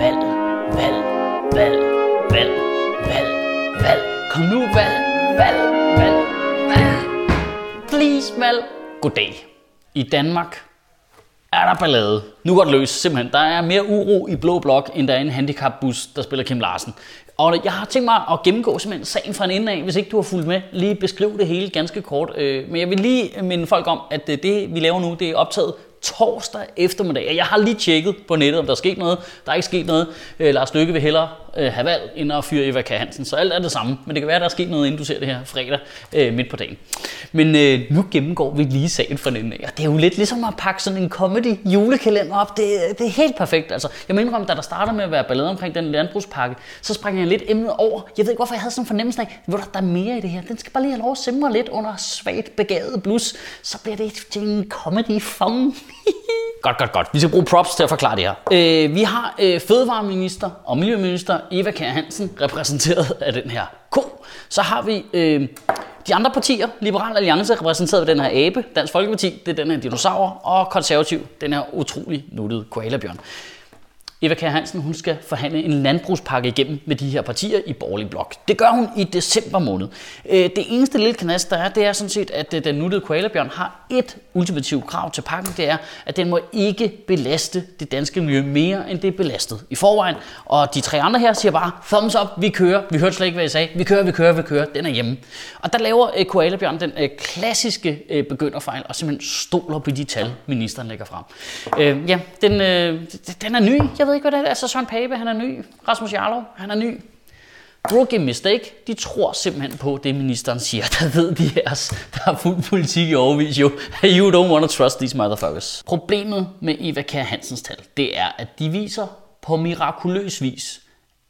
valg, valg, valg, valg, valg, valg. Kom nu, valg, valg, valg, valg. Please, valg. Goddag. I Danmark er der ballade. Nu går det løs, simpelthen. Der er mere uro i Blå Blok, end der er en handicapbus, der spiller Kim Larsen. Og jeg har tænkt mig at gennemgå simpelthen sagen fra en ende af, hvis ikke du har fulgt med. Lige beskrive det hele ganske kort. Øh, men jeg vil lige minde folk om, at øh, det vi laver nu, det er optaget torsdag eftermiddag. Jeg har lige tjekket på nettet, om der er sket noget. Der er ikke sket noget. Øh, Lars Lykke vil hellere øh, have valg, end at fyre Eva K. Hansen. Så alt er det samme. Men det kan være, at der er sket noget, inden du ser det her fredag øh, midt på dagen. Men øh, nu gennemgår vi lige sagen fra den af. Og det er jo lidt ligesom at pakke sådan en comedy julekalender op. Det, det er helt perfekt. Altså, jeg mener om, da der starter med at være ballade omkring den landbrugspakke, så springer jeg lidt emnet over. Jeg ved ikke, hvorfor jeg havde sådan en fornemmelse af, hvor der er mere i det her. Den skal bare lige have lov at simre lidt under svagt begavet blus. Så bliver det til en comedy fun. Godt, godt, godt. Vi skal bruge props til at forklare det her. Øh, vi har øh, fødevareminister og miljøminister Eva Kjær Hansen repræsenteret af den her ko. Så har vi øh, de andre partier, Liberal Alliance repræsenteret af den her abe, Dansk Folkeparti, det er den her dinosaur, og konservativ, den her utrolig nuttede koalabjørn. Eva Kjær Hansen hun skal forhandle en landbrugspakke igennem med de her partier i borgerlig blok. Det gør hun i december måned. Øh, det eneste lille knast, der er, det er sådan set, at øh, den nuttede koalabjørn har et ultimativt krav til pakken. Det er, at den må ikke belaste det danske miljø mere, end det er belastet i forvejen. Og de tre andre her siger bare, thumbs up, vi kører. Vi hørte slet ikke, hvad jeg sagde. Vi kører, vi kører, vi kører. Den er hjemme. Og der laver øh, koalabjørn den klassiske begynderfejl, og simpelthen stoler på de tal, ministeren lægger frem. Ja, den, den er ny. Jeg ved ikke, hvad det er. Altså Søren Pape, han er ny. Rasmus Jarlov, han er ny. Rookie mistake. De tror simpelthen på det, ministeren siger. Der ved de her, der har fuld politik i overvis jo. You don't want to trust these motherfuckers. Problemet med Eva Kjær Hansens tal, det er, at de viser på mirakuløs vis,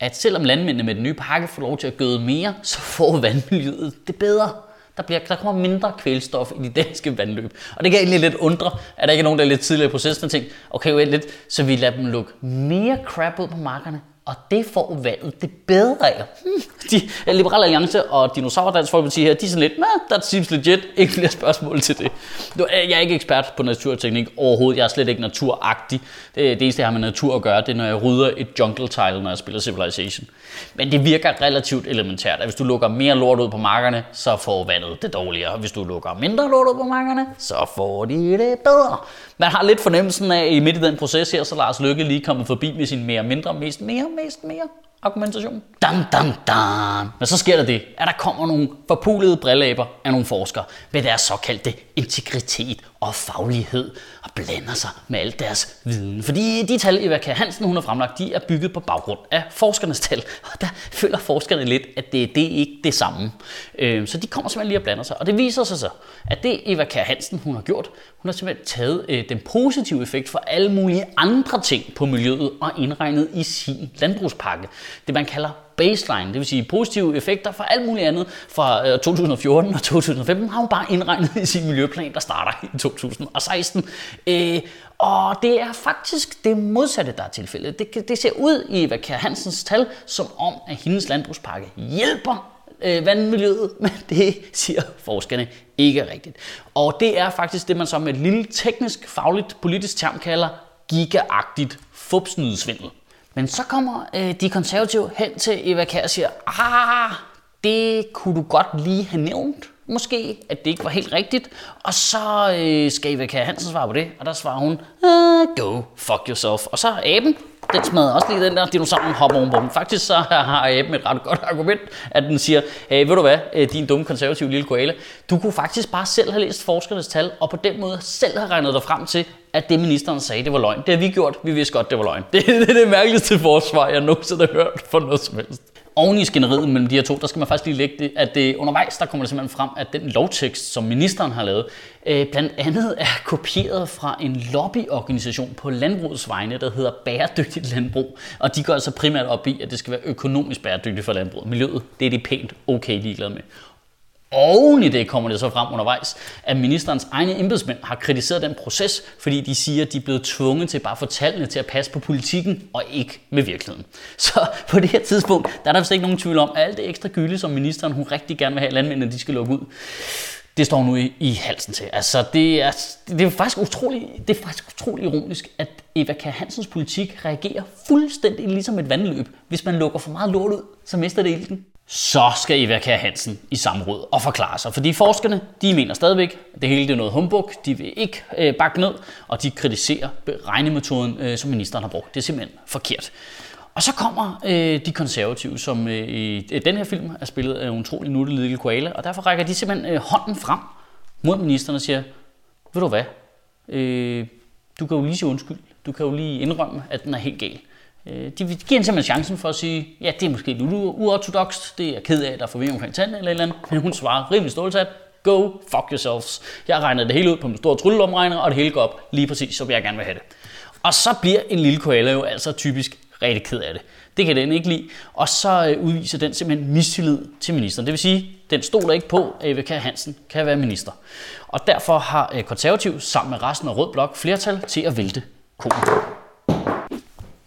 at selvom landmændene med den nye pakke får lov til at gøde mere, så får vandmiljøet det bedre. Der, bliver, der kommer mindre kvælstof i de danske vandløb. Og det kan egentlig lidt undre, at der ikke er nogen, der er lidt tidligere i processen og tænkt, okay, lidt, så vi lader dem lukke mere crap ud på markerne, og det får valget det bedre af. Hmm. De eh, Liberale Alliance og Dinosaur Dansk Folkeparti her, de er sådan lidt, nah, that seems legit, ikke flere spørgsmål til det. Eh, jeg er ikke ekspert på naturteknik overhovedet, jeg er slet ikke naturagtig. Det, det eneste, jeg har med natur at gøre, det er, når jeg rydder et jungle tile, når jeg spiller Civilization. Men det virker relativt elementært, at hvis du lukker mere lort ud på markerne, så får vandet det dårligere. Hvis du lukker mindre lort ud på markerne, så får de det bedre. Man har lidt fornemmelsen af, at i midt i den proces her, så Lars Lykke lige kommet forbi med sin mere mindre, mest mere, mest mere argumentation. Dan, dan, dan. Men så sker der det, at der kommer nogle forpulede brilleaber af nogle forskere med deres såkaldte integritet og faglighed og blander sig med alt deres viden. Fordi de tal, Eva K. Hansen hun har fremlagt, de er bygget på baggrund af forskernes tal. Og der føler forskerne lidt, at det, det er ikke det samme. Øh, så de kommer simpelthen lige og blander sig. Og det viser sig så, at det Eva K. Hansen hun har gjort, hun har simpelthen taget øh, den positive effekt for alle mulige andre ting på miljøet og indregnet i sin landbrugspakke. Det man kalder baseline, det vil sige positive effekter fra alt muligt andet fra øh, 2014 og 2015, har hun bare indregnet i sin miljøplan, der starter i 2016. Øh, og det er faktisk det modsatte, der er tilfældet. Det, det ser ud i Eva Kjær Hansens tal, som om, at hendes landbrugspakke hjælper øh, vandmiljøet, men det siger forskerne ikke rigtigt. Og det er faktisk det, man så med et lille teknisk, fagligt, politisk term kalder gigaagtigt fupsnydesvindel. Men så kommer øh, de konservative hen til Eva Kær og siger, ah, det kunne du godt lige have nævnt, måske, at det ikke var helt rigtigt. Og så øh, skal Eva Kjær Hansen svare på det, og der svarer hun, uh, go fuck yourself. Og så aben, den smadrer også lige den der dinosauren hopper ovenpå den. Faktisk så har aben et ret godt argument, at den siger, hey, ved du hvad, øh, din dumme konservative lille koala, du kunne faktisk bare selv have læst forskernes tal, og på den måde selv have regnet dig frem til, at det ministeren sagde, det var løgn. Det har vi gjort, vi vidste godt, det var løgn. Det, det er det mærkeligste forsvar, jeg nogensinde har hørt for noget som helst. Oven i skænderiet mellem de her to, der skal man faktisk lige lægge det, at det undervejs, der kommer det simpelthen frem, at den lovtekst, som ministeren har lavet, øh, blandt andet er kopieret fra en lobbyorganisation på landbrugets vegne, der hedder Bæredygtigt Landbrug. Og de går altså primært op i, at det skal være økonomisk bæredygtigt for landbruget. Miljøet, det er de pænt okay ligeglade med. Oven i det kommer det så frem undervejs, at ministerens egne embedsmænd har kritiseret den proces, fordi de siger, at de er blevet tvunget til bare at få tallene til at passe på politikken og ikke med virkeligheden. Så på det her tidspunkt, der er der vist ikke nogen tvivl om, at alt det ekstra gylde, som ministeren hun rigtig gerne vil have, at landmændene de skal lukke ud, det står nu i, i halsen til. Altså, det er, det er faktisk utrolig, det er faktisk utrolig ironisk, at Eva Kjær Hansens politik reagerer fuldstændig ligesom et vandløb. Hvis man lukker for meget lort ud, så mister det ilten. Så skal Eva Kjær Hansen i samråd og forklare sig, fordi forskerne de mener stadigvæk, at det hele det er noget humbug, de vil ikke øh, bakke ned, og de kritiserer regnemetoden, øh, som ministeren har brugt. Det er simpelthen forkert. Og så kommer øh, de konservative, som øh, i den her film er spillet af en utrolig nuttet lille koala, og derfor rækker de simpelthen øh, hånden frem mod ministeren og siger, ved du hvad, øh, du kan jo lige sige undskyld, du kan jo lige indrømme, at den er helt gal. Øh, de giver en simpelthen chancen for at sige, ja, det er måske lidt uortodokst, det er ked af, at der er forvirring omkring tanden eller eller andet, men hun svarer rimelig stålsat, go fuck yourselves. Jeg regner det hele ud på en stor trylleomregner, og det hele går op lige præcis, som jeg gerne vil have det. Og så bliver en lille koala jo altså typisk rigtig ked af det. Det kan den ikke lide. Og så øh, udviser den simpelthen mistillid til ministeren. Det vil sige, den stoler ikke på, at Eva Kjær Hansen kan være minister. Og derfor har øh, konservativ sammen med resten af Rød Blok flertal til at vælte konen.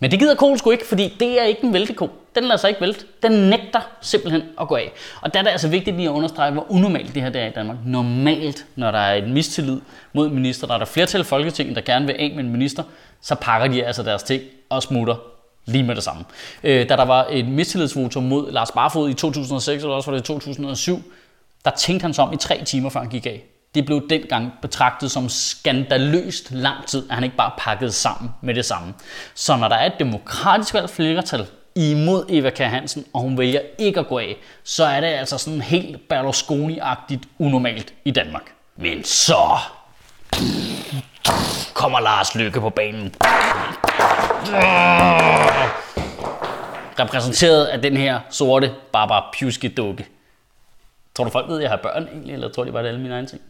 Men det gider koen sgu ikke, fordi det er ikke en vælteko. Den lader sig ikke vælte. Den nægter simpelthen at gå af. Og der er det altså vigtigt lige at understrege, hvor unormalt det her det er i Danmark. Normalt, når der er en mistillid mod minister, der er der flertal i Folketinget, der gerne vil af med en minister, så pakker de altså deres ting og smutter lige med det samme. Øh, da der var et mistillidsvotum mod Lars Barfod i 2006, eller også var det i 2007, der tænkte han sig om i tre timer, før han gik af. Det blev dengang betragtet som skandaløst lang tid, at han ikke bare pakkede sammen med det samme. Så når der er et demokratisk valgt flertal imod Eva K. Hansen, og hun vælger ikke at gå af, så er det altså sådan helt Berlusconi-agtigt unormalt i Danmark. Men så kommer Lars Lykke på banen. Repræsenteret af den her sorte Barbara Pjuske dukke. Tror du folk ved, at jeg har børn egentlig, eller tror de bare, det er alle mine egne ting?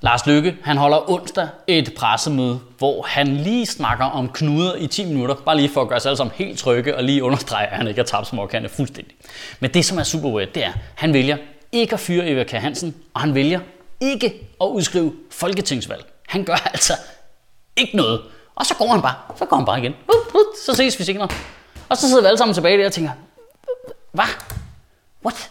Lars Lykke, han holder onsdag et pressemøde, hvor han lige snakker om knuder i 10 minutter, bare lige for at gøre sig alle sammen helt trygge og lige understrege, at han ikke har tabt småkande fuldstændig. Men det, som er super weird, det er, at han vælger ikke at fyre Eva K. Hansen, og han vælger ikke at udskrive folketingsvalg. Han gør altså ikke noget. Og så går han bare. Så går han bare igen. Så ses vi senere. Og så sidder vi alle sammen tilbage der og tænker, hvad? What?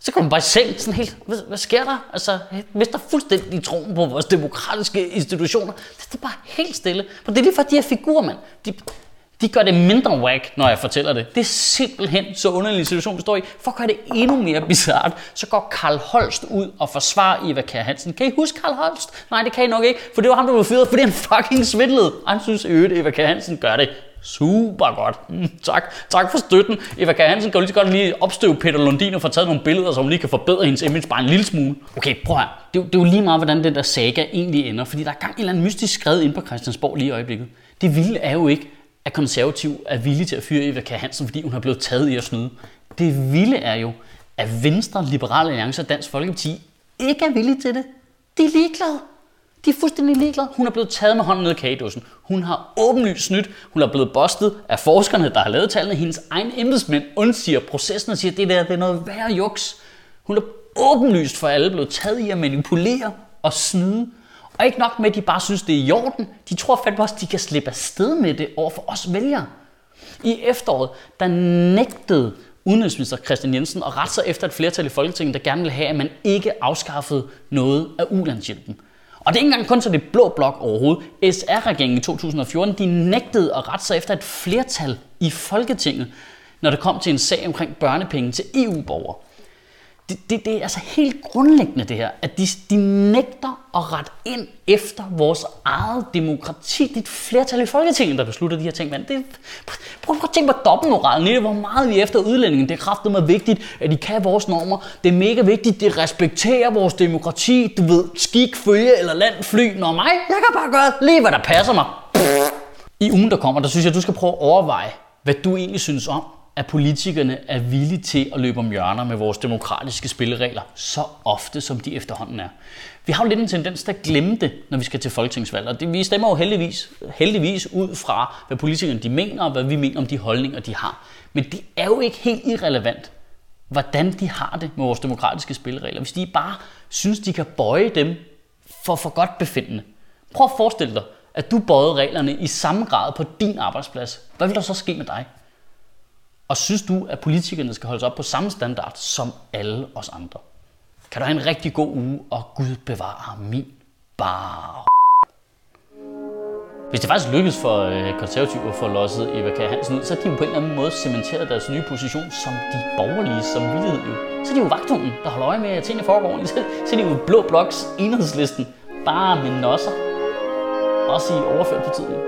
Så kommer man bare selv sådan helt, hvad, hvad sker der? Altså, jeg mister fuldstændig troen på vores demokratiske institutioner. Det er bare helt stille. For det er lige for de her figurer, mand. De, de gør det mindre whack, når jeg fortæller det. Det er simpelthen så underlig situation, vi står i. For at gøre det endnu mere bizart, så går Karl Holst ud og forsvarer Eva Kjær Hansen. Kan I huske Karl Holst? Nej, det kan I nok ikke, for det var ham, der blev fyret, fordi han fucking svindlede. Han synes øvrigt, Eva Kjær Hansen gør det super godt. Mm, tak. Tak for støtten. Eva Kjær Hansen kan jo lige så godt lige opstøve Peter Lundin og få taget nogle billeder, så hun lige kan forbedre hendes image bare en lille smule. Okay, prøv her. Det, det er jo lige meget, hvordan den der saga egentlig ender, fordi der er gang en eller anden mystisk skred ind på Christiansborg lige i øjeblikket. Det vilde er jo ikke, at konservativ er villig til at fyre Eva Kjær Hansen, fordi hun har blevet taget i at snyde. Det vilde er jo, at Venstre, Liberale Alliance og Dansk Folkeparti ikke er villige til det. De er ligeglade. De er fuldstændig ligeglade. Hun er blevet taget med hånden ned i kagedåsen. Hun har åbenlyst snydt. Hun er blevet bustet af forskerne, der har lavet tallene. Hendes egen embedsmænd undsiger processen og siger, at det der det er noget værre juks. Hun er åbenlyst for alle blevet taget i at manipulere og snyde. Og ikke nok med, at de bare synes, det er i orden. De tror fandme også, at de kan slippe afsted med det over for os vælgere. I efteråret, der nægtede udenrigsminister Christian Jensen at rette sig efter et flertal i Folketinget, der gerne ville have, at man ikke afskaffede noget af ulandshjælpen. Og det er ikke engang kun så det blå blok overhovedet. SR-regeringen i 2014, de nægtede at rette sig efter et flertal i Folketinget, når det kom til en sag omkring børnepenge til EU-borgere det, det, det er altså helt grundlæggende det her, at de, de nægter at rette ind efter vores eget demokrati. Det er et flertal i Folketinget, der beslutter de her ting. Men det, prøv, prøv at tænke på dobbeltmoralen i det, hvor meget vi efter udlændingen. Det er kraftigt med vigtigt, at de kan vores normer. Det er mega vigtigt, det respekterer vores demokrati. Du ved, skik, følge eller land, fly. Når mig, jeg kan bare gøre lige, hvad der passer mig. I ugen, der kommer, der synes jeg, du skal prøve at overveje, hvad du egentlig synes om, at politikerne er villige til at løbe om hjørner med vores demokratiske spilleregler, så ofte som de efterhånden er. Vi har jo lidt en tendens til at glemme det, når vi skal til folketingsvalg, og det, vi stemmer jo heldigvis, heldigvis ud fra, hvad politikerne de mener, og hvad vi mener om de holdninger, de har. Men det er jo ikke helt irrelevant, hvordan de har det med vores demokratiske spilleregler. Hvis de bare synes, de kan bøje dem for for godt befindende. Prøv at forestille dig, at du bøjede reglerne i samme grad på din arbejdsplads. Hvad vil der så ske med dig? Og synes du, at politikerne skal holdes op på samme standard som alle os andre? Kan du have en rigtig god uge, og Gud bevare min bar. Hvis det faktisk lykkedes for øh, konservative at få losset Eva Kjær Hansen ud, så har de jo på en eller anden måde cementeret deres nye position som de borgerlige som samvittighed. Jo. Så er de jo vagthunden, der holder øje med, at tingene foregår ordentligt. Så, så er de jo blå bloks enhedslisten, bare med nosser. Også i overført betydning.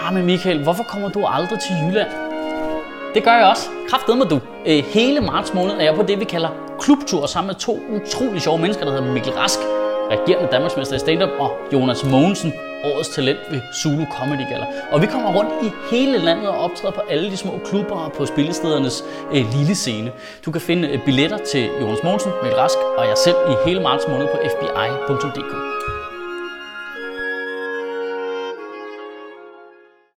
Ah, men Michael, hvorfor kommer du aldrig til Jylland? Det gør jeg også. Kraft med du. Øh, hele marts måned er jeg på det, vi kalder klubtur sammen med to utrolig sjove mennesker, der hedder Mikkel Rask, regerende Danmarksmester i stand-up, og Jonas Mogensen, årets talent ved Zulu Comedy Gala. Og vi kommer rundt i hele landet og optræder på alle de små klubber og på spillestedernes øh, lille scene. Du kan finde øh, billetter til Jonas Mogensen, Mikkel Rask og jeg selv i hele marts måned på fbi.dk.